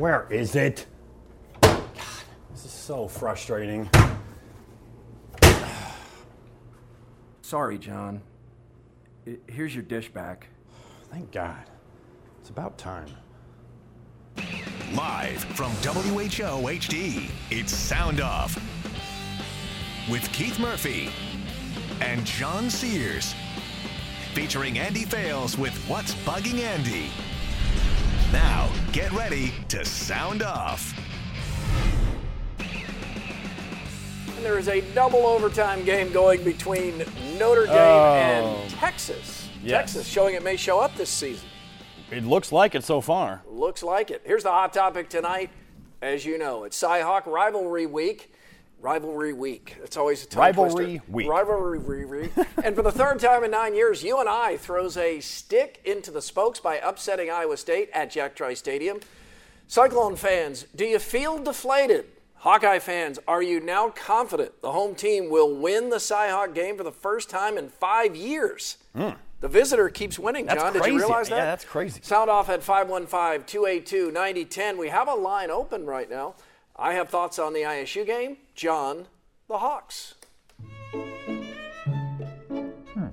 Where is it? God, this is so frustrating. Sorry, John. I- Here's your dish back. Thank God. It's about time. Live from WHO HD, it's Sound Off. With Keith Murphy and John Sears. Featuring Andy Fales with What's Bugging Andy. Now, get ready to sound off. And there is a double overtime game going between Notre Dame Oh. and Texas. Yes. Texas showing it may show up this season. It looks like it so far. Looks like it. Here's the hot topic tonight. As you know, it's Cyhawk Rivalry Week. Rivalry Week. It's always a tongue Rivalry twister. Week. Rivalry Week. and for the third time in nine years, UNI throws a stick into the spokes by upsetting Iowa State at Jack Trice Stadium. Cyclone fans, do you feel deflated? Hawkeye fans, are you now confident the home team will win the Cyhawk game for the first time in five years? Hmm. The visitor keeps winning. That's John. Did you realize that? Yeah, that's crazy. Sound off at 515 282 9010. We have a line open right now. I have thoughts on the ISU game. John, the Hawks. Hmm.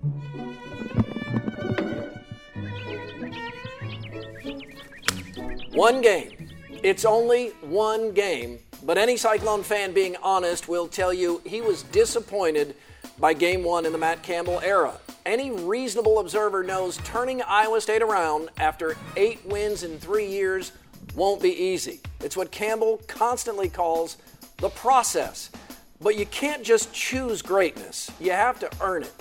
One game. It's only one game, but any Cyclone fan being honest will tell you he was disappointed by game one in the Matt Campbell era. Any reasonable observer knows turning Iowa State around after eight wins in three years won't be easy. It's what Campbell constantly calls the process. But you can't just choose greatness, you have to earn it.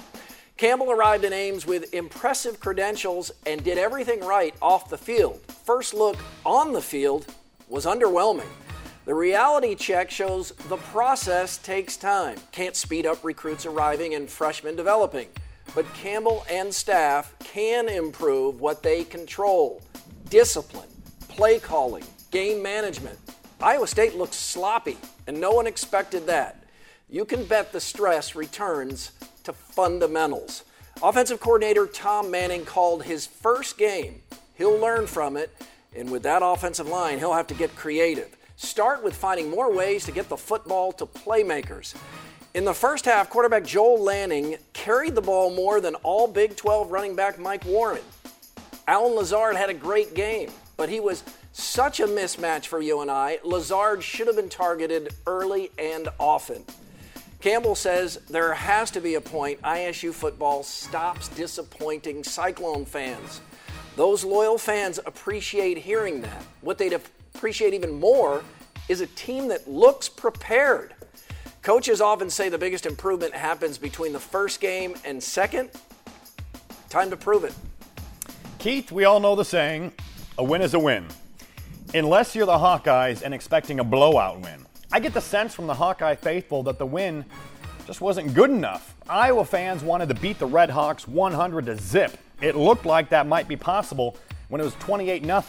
Campbell arrived in Ames with impressive credentials and did everything right off the field. First look on the field was underwhelming. The reality check shows the process takes time. Can't speed up recruits arriving and freshmen developing. But Campbell and staff can improve what they control discipline, play calling, game management. Iowa State looks sloppy, and no one expected that. You can bet the stress returns to fundamentals. Offensive coordinator Tom Manning called his first game. He'll learn from it, and with that offensive line, he'll have to get creative. Start with finding more ways to get the football to playmakers. In the first half, quarterback Joel Lanning carried the ball more than all Big 12 running back Mike Warren. Allen Lazard had a great game, but he was such a mismatch for UNI. Lazard should have been targeted early and often. Campbell says there has to be a point ISU football stops disappointing Cyclone fans. Those loyal fans appreciate hearing that. What they'd appreciate even more is a team that looks prepared. Coaches often say the biggest improvement happens between the first game and second. Time to prove it. Keith, we all know the saying a win is a win. Unless you're the Hawkeyes and expecting a blowout win. I get the sense from the Hawkeye faithful that the win just wasn't good enough. Iowa fans wanted to beat the Red Hawks 100 to zip. It looked like that might be possible when it was 28 0.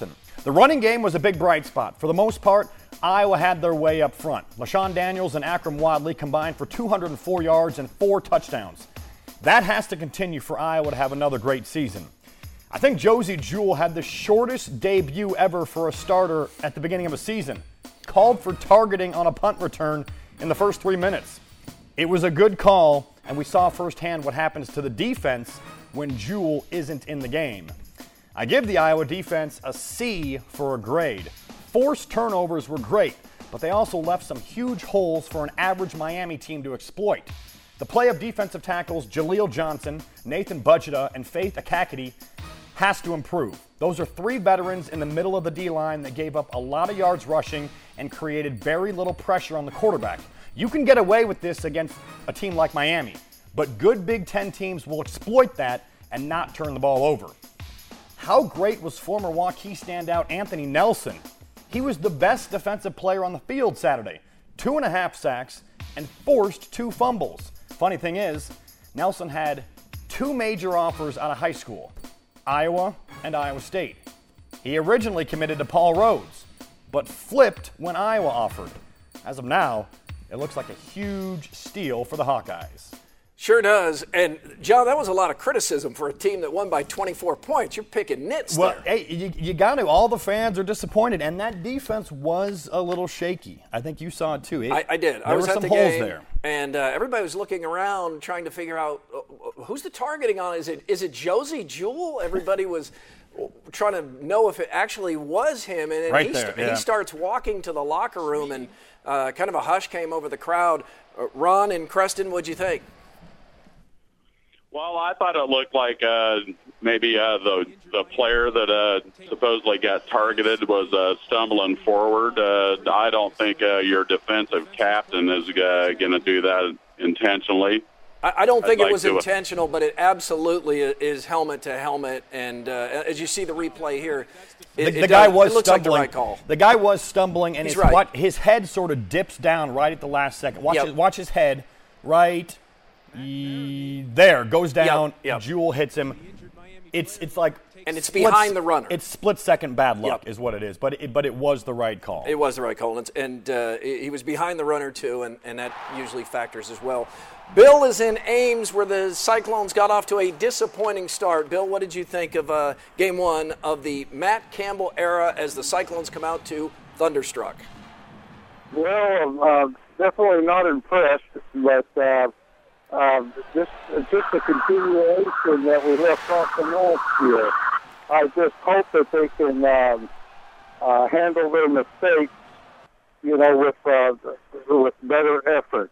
The running game was a big bright spot. For the most part, Iowa had their way up front. LeShun Daniels and Akrum Wadley combined for 204 yards and four touchdowns. That has to continue for Iowa to have another great season. I think Josey Jewell had the shortest debut ever for a starter at the beginning of a season. Called for targeting on a punt return in the first three minutes. It was a good call, and we saw firsthand what happens to the defense when Jewell isn't in the game. I give the Iowa defense a C for a grade. Forced turnovers were great, but they also left some huge holes for an average Miami team to exploit. The play of defensive tackles Jaleel Johnson, Nathan Bazata, and Faith Ekakitie has to improve. Those are three veterans in the middle of the D line that gave up a lot of yards rushing and created very little pressure on the quarterback. You can get away with this against a team like Miami. but good Big Ten teams will exploit that and not turn the ball over. How great was former Waukee standout Anthony Nelson? He was the best defensive player on the field Saturday. Two and a half sacks and forced two fumbles. Funny thing is, Nelson had two major offers out of high school Iowa and Iowa State. He originally committed to Paul Rhoads, but flipped when Iowa offered. As of now, it looks like a huge steal for the Hawkeyes. Sure does. And, John, that was a lot of criticism for a team that won by 24 points. You're picking nits Well, there. hey, you, you got to. All the fans are disappointed, and that defense was a little shaky. I think you saw it too. It- I, I did. There I was were at some the holes game, there. and uh, everybody was looking around trying to figure out uh, uh, who's the targeting on. Is it is it Josey Jewell? Everybody was trying to know if it actually was him, and Right he, there, st- yeah. he starts walking to the locker room, and uh, kind of a hush came over the crowd. Uh, Ron and Creston, what'd you think? Well, I thought it looked like uh, maybe uh, the the player that uh, supposedly got targeted was uh, stumbling forward. Uh, I don't think uh, your defensive captain is uh, going to do that intentionally. I, I don't think I'd it like was to- intentional, but it absolutely is helmet to helmet. And uh, as you see the replay here, it, The, it guy does- was it looks stumbling. like the right call. The guy was stumbling, and He's his, right. what, his head sort of dips down right at the last second. Watch, Yep. his, watch his head right there goes down. yep. Jewell hits him. It's it's like And it's split- behind the runner. It's split second bad luck Yep. is what it is, but it, but it was the right call. It was the right call, and, and uh, he he was behind the runner too, and, and that usually factors as well. Bill is in Ames, where the Cyclones got off to a disappointing start. Bill, what did you think of uh, Game One of the Matt Campbell era as the Cyclones come out to Thunderstruck? Well, uh, definitely not impressed, but uh, just just a continuation that we left off the last year. I just hope that they can um, uh, handle their mistakes, you know, with uh, with better effort.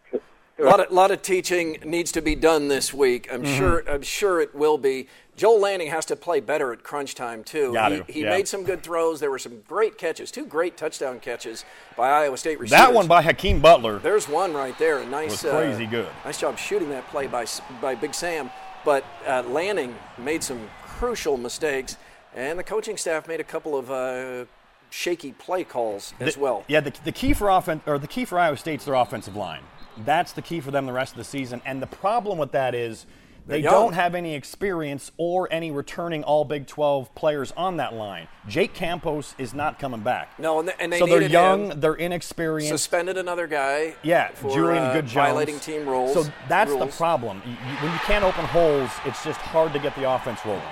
A lot of, lot of teaching needs to be done this week. I'm Mm-hmm. sure. I'm sure it will be. Joel Lanning has to play better at crunch time too. Got he he yeah. made some good throws. There were some great catches, two great touchdown catches by Iowa State receivers. that one by Hakeem Butler. There's one right there. A nice, Was crazy uh, good. Nice job shooting that play by by Big Sam. But uh, Lanning made some crucial mistakes, and the coaching staff made a couple of uh, shaky play calls as The- well. Yeah, the, the key for offense or the key for Iowa State's their offensive line. That's the key for them the rest of the season. And the problem with that is they don't have any experience or any returning all Big 12 players on that line. Jake Campos is not coming back. No, and they, and they so they're young, him. they're inexperienced. Suspended another guy. yeah, for, Julian uh, Good violating team rules. So that's the problem. You- you- when you can't open holes, it's just hard to get the offense rolling.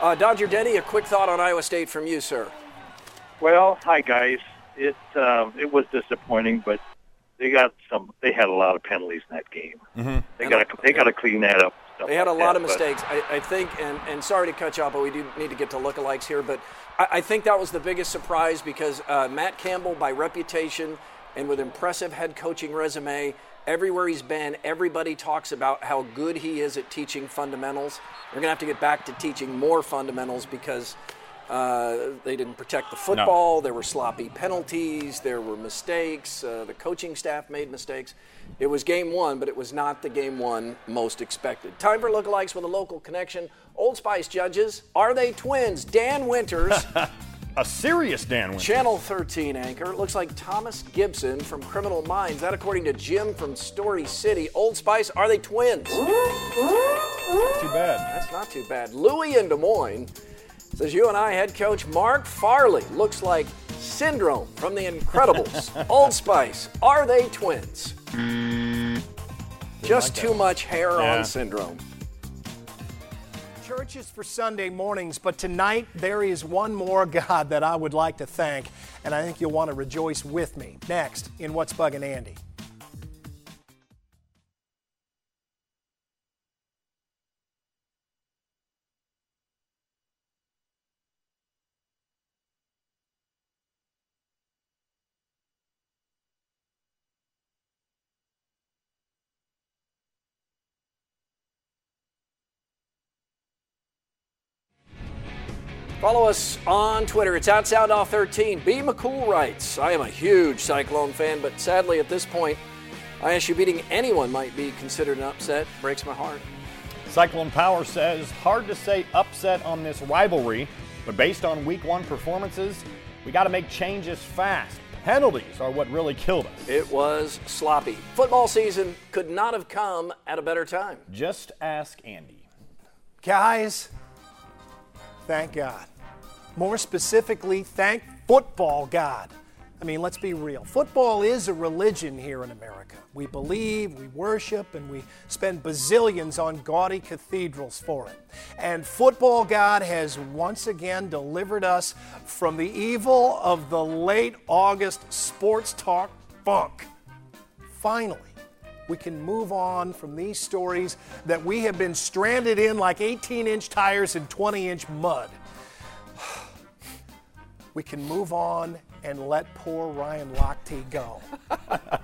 Uh, Dodger Denny, a quick thought on Iowa State from you, sir. Well, hi guys. It uh, it was disappointing, but they got some. They had a lot of penalties in that game. Mm-hmm. They got they got to clean that up. They had a like lot that, of mistakes. I, I think, and, and sorry to cut you off, but we do need to get to lookalikes here. But I, I think that was the biggest surprise because uh, Matt Campbell, by reputation and with impressive head coaching resume, everywhere he's been, everybody talks about how good he is at teaching fundamentals. We're going to have to get back to teaching more fundamentals because uh, they didn't protect the football. There were sloppy penalties. There were mistakes. Uh, the coaching staff made mistakes. It was game one, but it was not the game one most expected. Time for lookalikes with a local connection. Old Spice judges, are they twins? Dan Winters, A serious Dan Winter. Channel 13 anchor. Looks like Thomas Gibson from Criminal Minds. That, according to Jim from Story City. Old Spice, are they twins? Not Too bad. That's not too bad. Louis in Des Moines says UNI head coach Mark Farley looks like Syndrome from The Incredibles. Old Spice, are they twins? Just too much hair Yeah. on Syndrome. Church is for Sunday mornings, but tonight there is one more God that I would like to thank, and I think you'll want to rejoice with me. Next, in What's Bugging Andy. Follow us on Twitter. It's at SoundOff13. B. McCool writes, I am a huge Cyclone fan, but sadly at this point, ISU beating anyone might be considered an upset. Breaks my heart. Cyclone Power says hard to say upset on this rivalry, but based on week one performances, we got to make changes fast. Penalties are what really killed us. It was sloppy. Football season could not have come at a better time. Just ask Andy. Guys, thank God. More specifically, thank football God. I mean, let's be real. Football is a religion here in America. We believe, we worship, and we spend bazillions on gaudy cathedrals for it. And football God has once again delivered us from the evil of the late August sports talk funk. Finally, we can move on from these stories that we have been stranded in like 18 inch tires in 20 inch mud. We can move on and let poor Ryan Lochte go.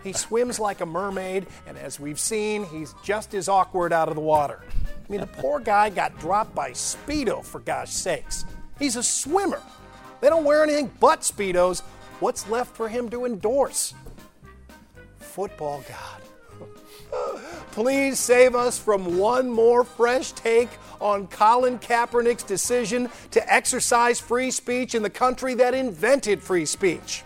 he swims like a mermaid, and as we've seen, he's just as awkward out of the water. I mean, the poor guy got dropped by Speedo, for gosh sakes. He's a swimmer. They don't wear anything but Speedos. What's left for him to endorse? Football God. Please save us from one more fresh take on Colin Kaepernick's decision to exercise free speech in the country that invented free speech.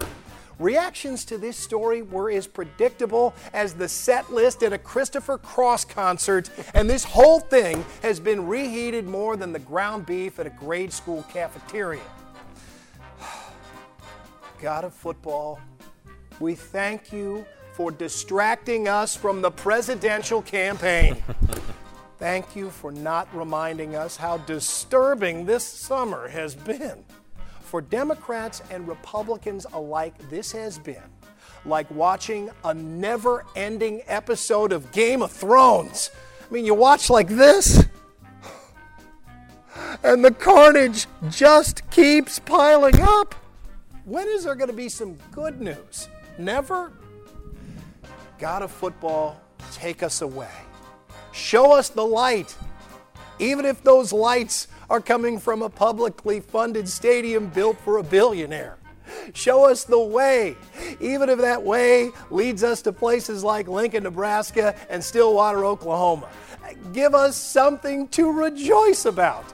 Reactions to this story were as predictable as the set list at a Christopher Cross concert, and this whole thing has been reheated more than the ground beef at a grade school cafeteria. God of football, we thank you for distracting us from the presidential campaign. Thank you for not reminding us how disturbing this summer has been. For Democrats and Republicans alike, this has been like watching a never ending episode of Game of Thrones. I mean, you watch like this, and the carnage just keeps piling up. When is there going to be some good news? Never? God of football, take us away. Show us the light, even if those lights are coming from a publicly funded stadium built for a billionaire. Show us the way, even if that way leads us to places like Lincoln, Nebraska and Stillwater, Oklahoma. Give us something to rejoice about,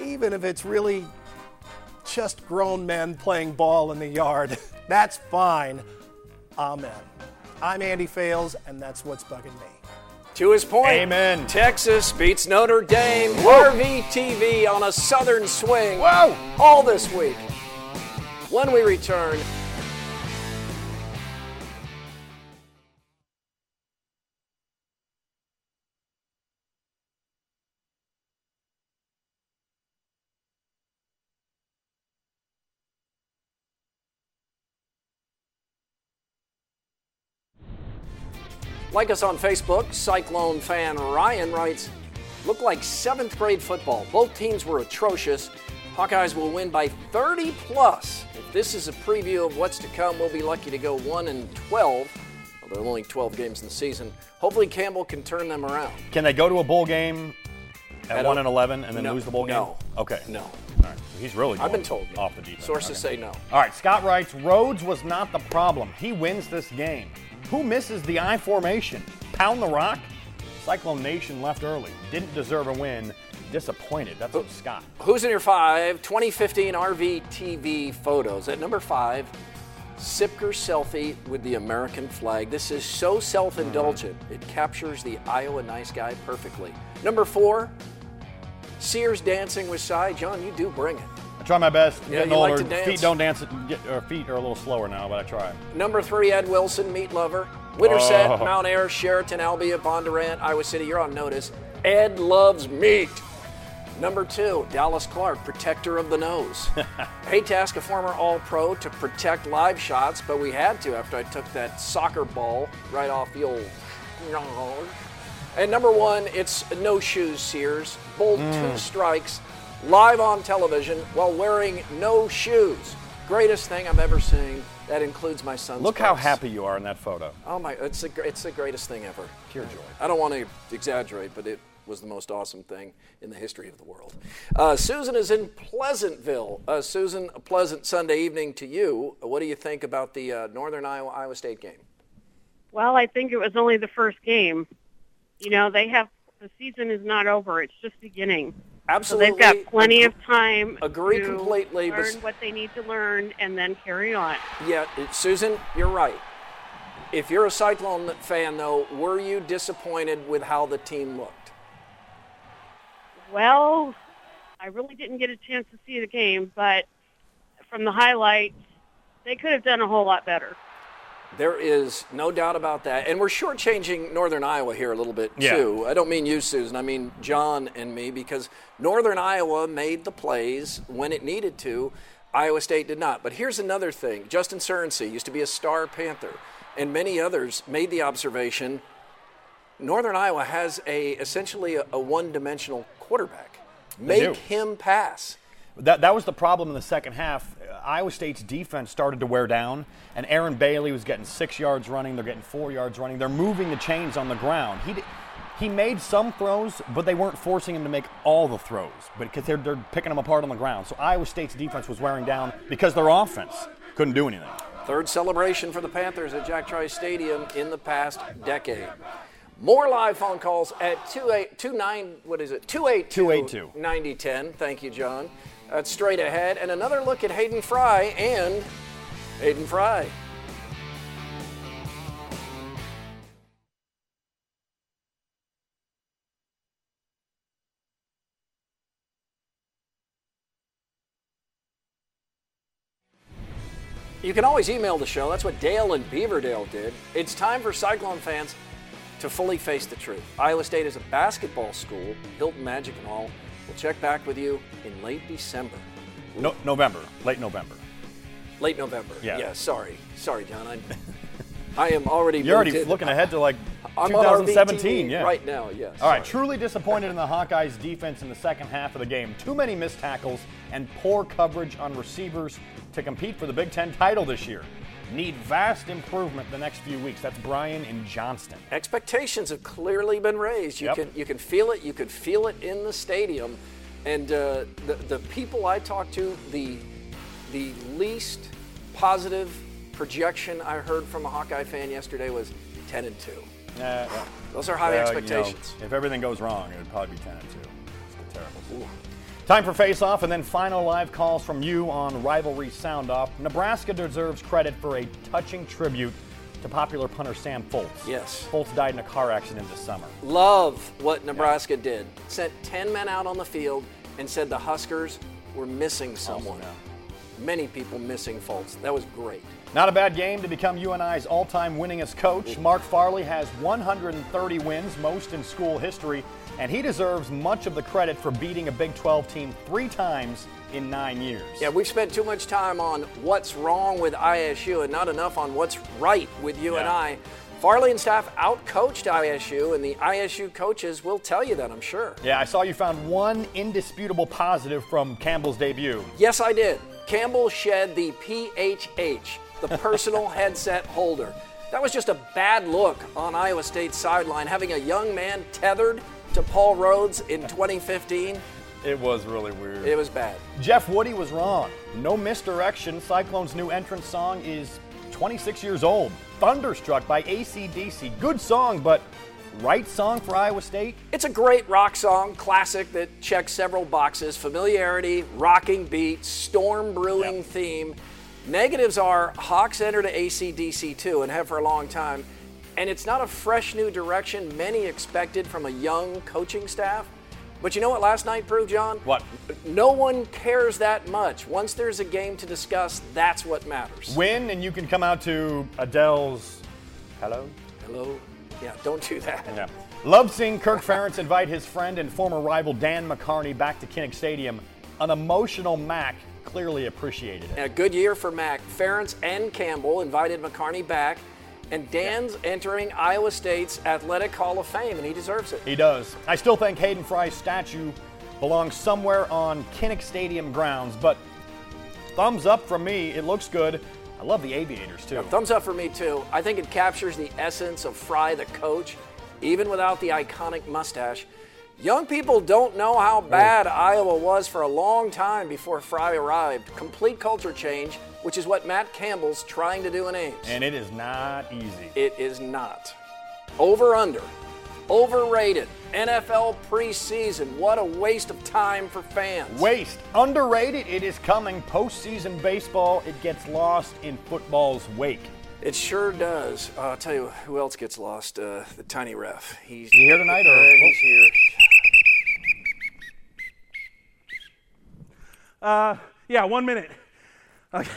even if it's really just grown men playing ball in the yard. That's fine. Amen. I'm Andy Fales, and that's what's bugging me. To his point, Amen. Texas beats Notre Dame. RVTV on a southern swing. Whoa! All this week. When we return, Like us on Facebook, Cyclone fan Ryan writes, Look like seventh grade football. Both teams were atrocious. Hawkeyes will win by 30 plus. If this is a preview of what's to come, we'll be lucky to go 1 and 12. Well, there are only 12 games in the season. Hopefully, Campbell can turn them around. Can they go to a bowl game at, At 1 a- and 11 and then No, lose the bowl game? no. Okay. No. All right. So he's really I've been told. off the deep end. Sources Okay. say no. All right. Scott writes Rhoads was not the problem. He wins this game. Who misses the I formation? Pound the rock? Cyclone Nation left early. Didn't deserve a win. Disappointed. That's from Scott. Who's in your five 2015 RVTV photos? At number five, Sipker selfie with the American flag. This is so self indulgent, mm-hmm. it captures the Iowa nice guy perfectly. Number four, Sears dancing with Cy. John, you do bring it. I try my best. Yeah, Getting you like older. to dance. Feet don't dance. Get, or feet are a little slower now, but I try. Number three, Ed Wilson, meat lover. Winterset, Oh. Mount Ayr, Sheraton, Albia, Bondurant, Iowa City. You're on notice. Ed loves meat. Number two, Dallas Clark, protector of the nose. Hate to ask a former All Pro to protect live shots, but we had to after I took that soccer ball right off the old. And number one, it's no shoes, Sears. Bold Mm. two strikes, live on television while wearing no shoes. Greatest thing I've ever seen. That includes my son's. Look how happy you are in that photo. Oh my! It's the it's the greatest thing ever. Pure joy. I don't want to exaggerate, but it was the most awesome thing in the history of the world. Uh, Susan is in Pleasantville. Uh, Susan, a pleasant Sunday evening to you. What do you think about the uh, Northern Iowa Iowa State game? Well, I think it was only the first game. You know, they have the season is not over; it's just beginning. Absolutely. So they've got plenty of time. Agree to completely, Learn what they need to learn and then carry on. Yeah, Susan, you're right. If you're a Cyclone fan, though, were you disappointed with how the team looked? Well, I really didn't get a chance to see the game, but from the highlights, they could have done a whole lot better. There is no doubt about that. And we're shortchanging Northern Iowa here a little bit, Yeah. too. I don't mean you, Susan. I mean John and me, because Northern Iowa made the plays when it needed to. Iowa State did not. But here's another thing Justin Surrency used to be a star Panther, and many others made the observation Northern Iowa has a essentially a, a one dimensional quarterback. Make him pass. That, that was the problem in the second half. Uh, Iowa State's defense started to wear down, and Aaron Bailey was getting six yards running. They're getting four yards running. They're moving the chains on the ground. He, he made some throws, but they weren't forcing him to make all the throws, but because they're, they're picking them apart on the ground. So Iowa State's defense was wearing down because their offense couldn't do anything. Third celebration for the Panthers at Jack Trice Stadium in the past decade. More live phone calls at 2829, what is it? 282 282. 9010. Thank you, John. That's straight ahead. And another look at Hayden Fry and Hayden Fry. You can always email the show. That's what Dale and Beaverdale did. It's time for Cyclone fans to fully face the truth. Iowa State is a basketball school, Hilton Magic and all. We'll check back with you in late December. No, November, late November. Late November. Yeah. sorry. Sorry, John. I, I am already. You're already in. looking ahead to like I'm on RVTV 2017, yeah. right now, yes. All right, truly disappointed in the Hawkeyes defense in the second half of the game. Too many missed tackles and poor coverage on receivers to compete for the Big Ten title this year. Need vast improvement the next few weeks. That's Brian in Johnston. expectations have clearly been raised. You Yep. can you can feel it. You could feel it in the stadium, and uh, the the people I talked to, the the least positive projection I heard from a Hawkeye fan yesterday was ten and two. Uh, well, Those are high well, you know, expectations. if everything goes wrong, it would probably be 10 and 2. It's terrible. Time for face off and then final live calls from you on Rivalry Sound Off. Nebraska deserves credit for a touching tribute to popular punter Sam Foltz. Yes. Foltz died in a car accident this summer. Love what Nebraska did. Sent ten men out on the field and said the Huskers were missing someone. Many people missing Foltz. That was great. Not a bad game to become UNI's all time winningest coach. Mark Farley has 130 wins, most in school history, and he deserves much of the credit for beating a Big 12 team three times in nine years. Yeah, we've spent too much time on what's wrong with ISU and not enough on what's right with UNI. Farley and staff outcoached ISU, and the ISU coaches will tell you that, I'm sure. Yeah, I saw you found one indisputable positive from Campbell's debut. Yes, I did. Campbell shed the PHH, the personal headset holder. That was just a bad look on Iowa State's sideline, having a young man tethered to Paul Rhoads in 2015. It was really weird. It was bad. Jeff Woody was wrong. No misdirection. Cyclone's new entrance song is 26 years old. Thunderstruck by ACDC. Good song, but right song for Iowa State? It's a great rock song, classic that checks several boxes familiarity, rocking beat, storm brewing theme. Negatives are Hawks enter to ACDC2 and have for a long time. And it's not a fresh new direction many expected from a young coaching staff. But you know what last night proved, John? What? No one cares that much. Once there's a game to discuss, that's what matters. Win, and you can come out to Adele's Hello? Hello? Yeah, don't do that. Yeah. Love seeing Kirk Ferentz invite his friend and former rival Dan McCarney back to Kinnick Stadium. An emotional Mac clearly appreciated it. A good year for Mac. Ferentz and Campbell invited McCarney back, and Dan's entering Iowa State's Athletic Hall of Fame, and he deserves it. He does. I still think Hayden Fry's statue belongs somewhere on Kinnick Stadium grounds, but thumbs up from me. It looks good. I love the aviators too. Thumbs up for me, too. I think it captures the essence of Fry the coach, even without the iconic mustache. Young people don't know how bad Iowa was for a long time before Fry arrived. Complete culture change, which is what Matt Campbell's trying to do in Ames. And it is not easy. It is not. Over under. Overrated. NFL preseason. What a waste of time for fans. Waste. Underrated. It is coming. Postseason baseball, it gets lost in football's wake. It sure does. Uh, I'll tell you who else gets lost. Uh, the tiny ref. He's he here tonight, or uh, he's here. Uh, yeah, one minute. Okay.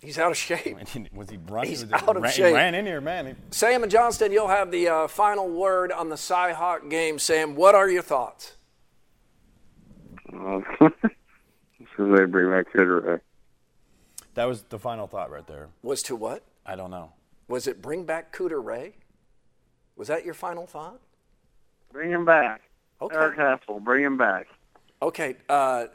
He's out of shape. Was he running? He's Was out of ran, shape. Ran in here, man. Sam and Johnston, you'll have the uh, final word on the Cy Hawk game. Sam, what are your thoughts? Uh, so they bring back Cooter. That was the final thought right there. Was to what? I don't know. Was it bring back Cooter Ray? Was that your final thought? Bring him back. Okay. Eric Hassel, bring him back. Okay, uh,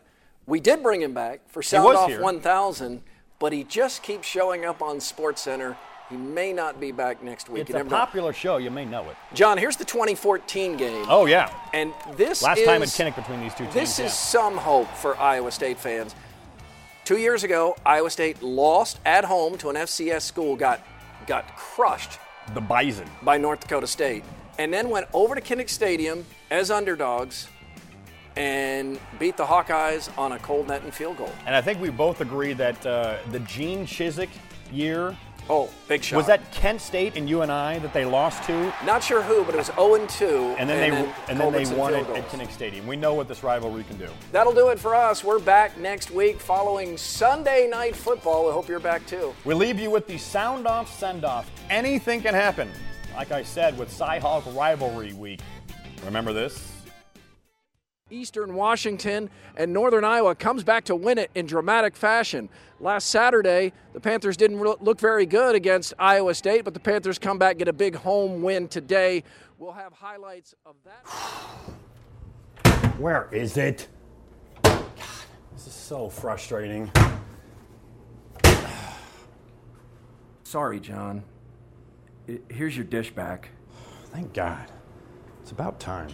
we did bring him back for Sound Off here. 1000, but he just keeps showing up on Sports Center. He may not be back next week. It's a never know. popular show. You may know it. John, here's the 2014 game. Oh yeah. And this Last is, time at Kinnick between these two teams. This yeah. is some hope for Iowa State fans. Two years ago, Iowa State lost at home to an FCS school, got got crushed the Bison. by North Dakota State, and then went over to Kinnick Stadium as underdogs and beat the Hawkeyes on a Cole Netten field goal. And I think we both agree that uh, the Gene Chizik year Oh, big shot. was that Kent State and UNI that they lost to, Not sure who, but it was 0 and 2. and then they and then they won it at. Kinnick Stadium. We know what this rivalry can do. That'll do it for us. We're back next week following Sunday Night Football. We hope you're back too. We leave you with the sound off send off. Anything can happen. Like I said, with Cy Hawk rivalry week. Remember this? Eastern Washington and Northern Iowa comes back to win it in dramatic fashion. Last Saturday, the Panthers didn't look very good against Iowa State, but the Panthers come back get a big home win today. We'll have highlights of that. Where is it? God, this is so frustrating. Sorry, John. Here's your dish back. Thank God. It's about time.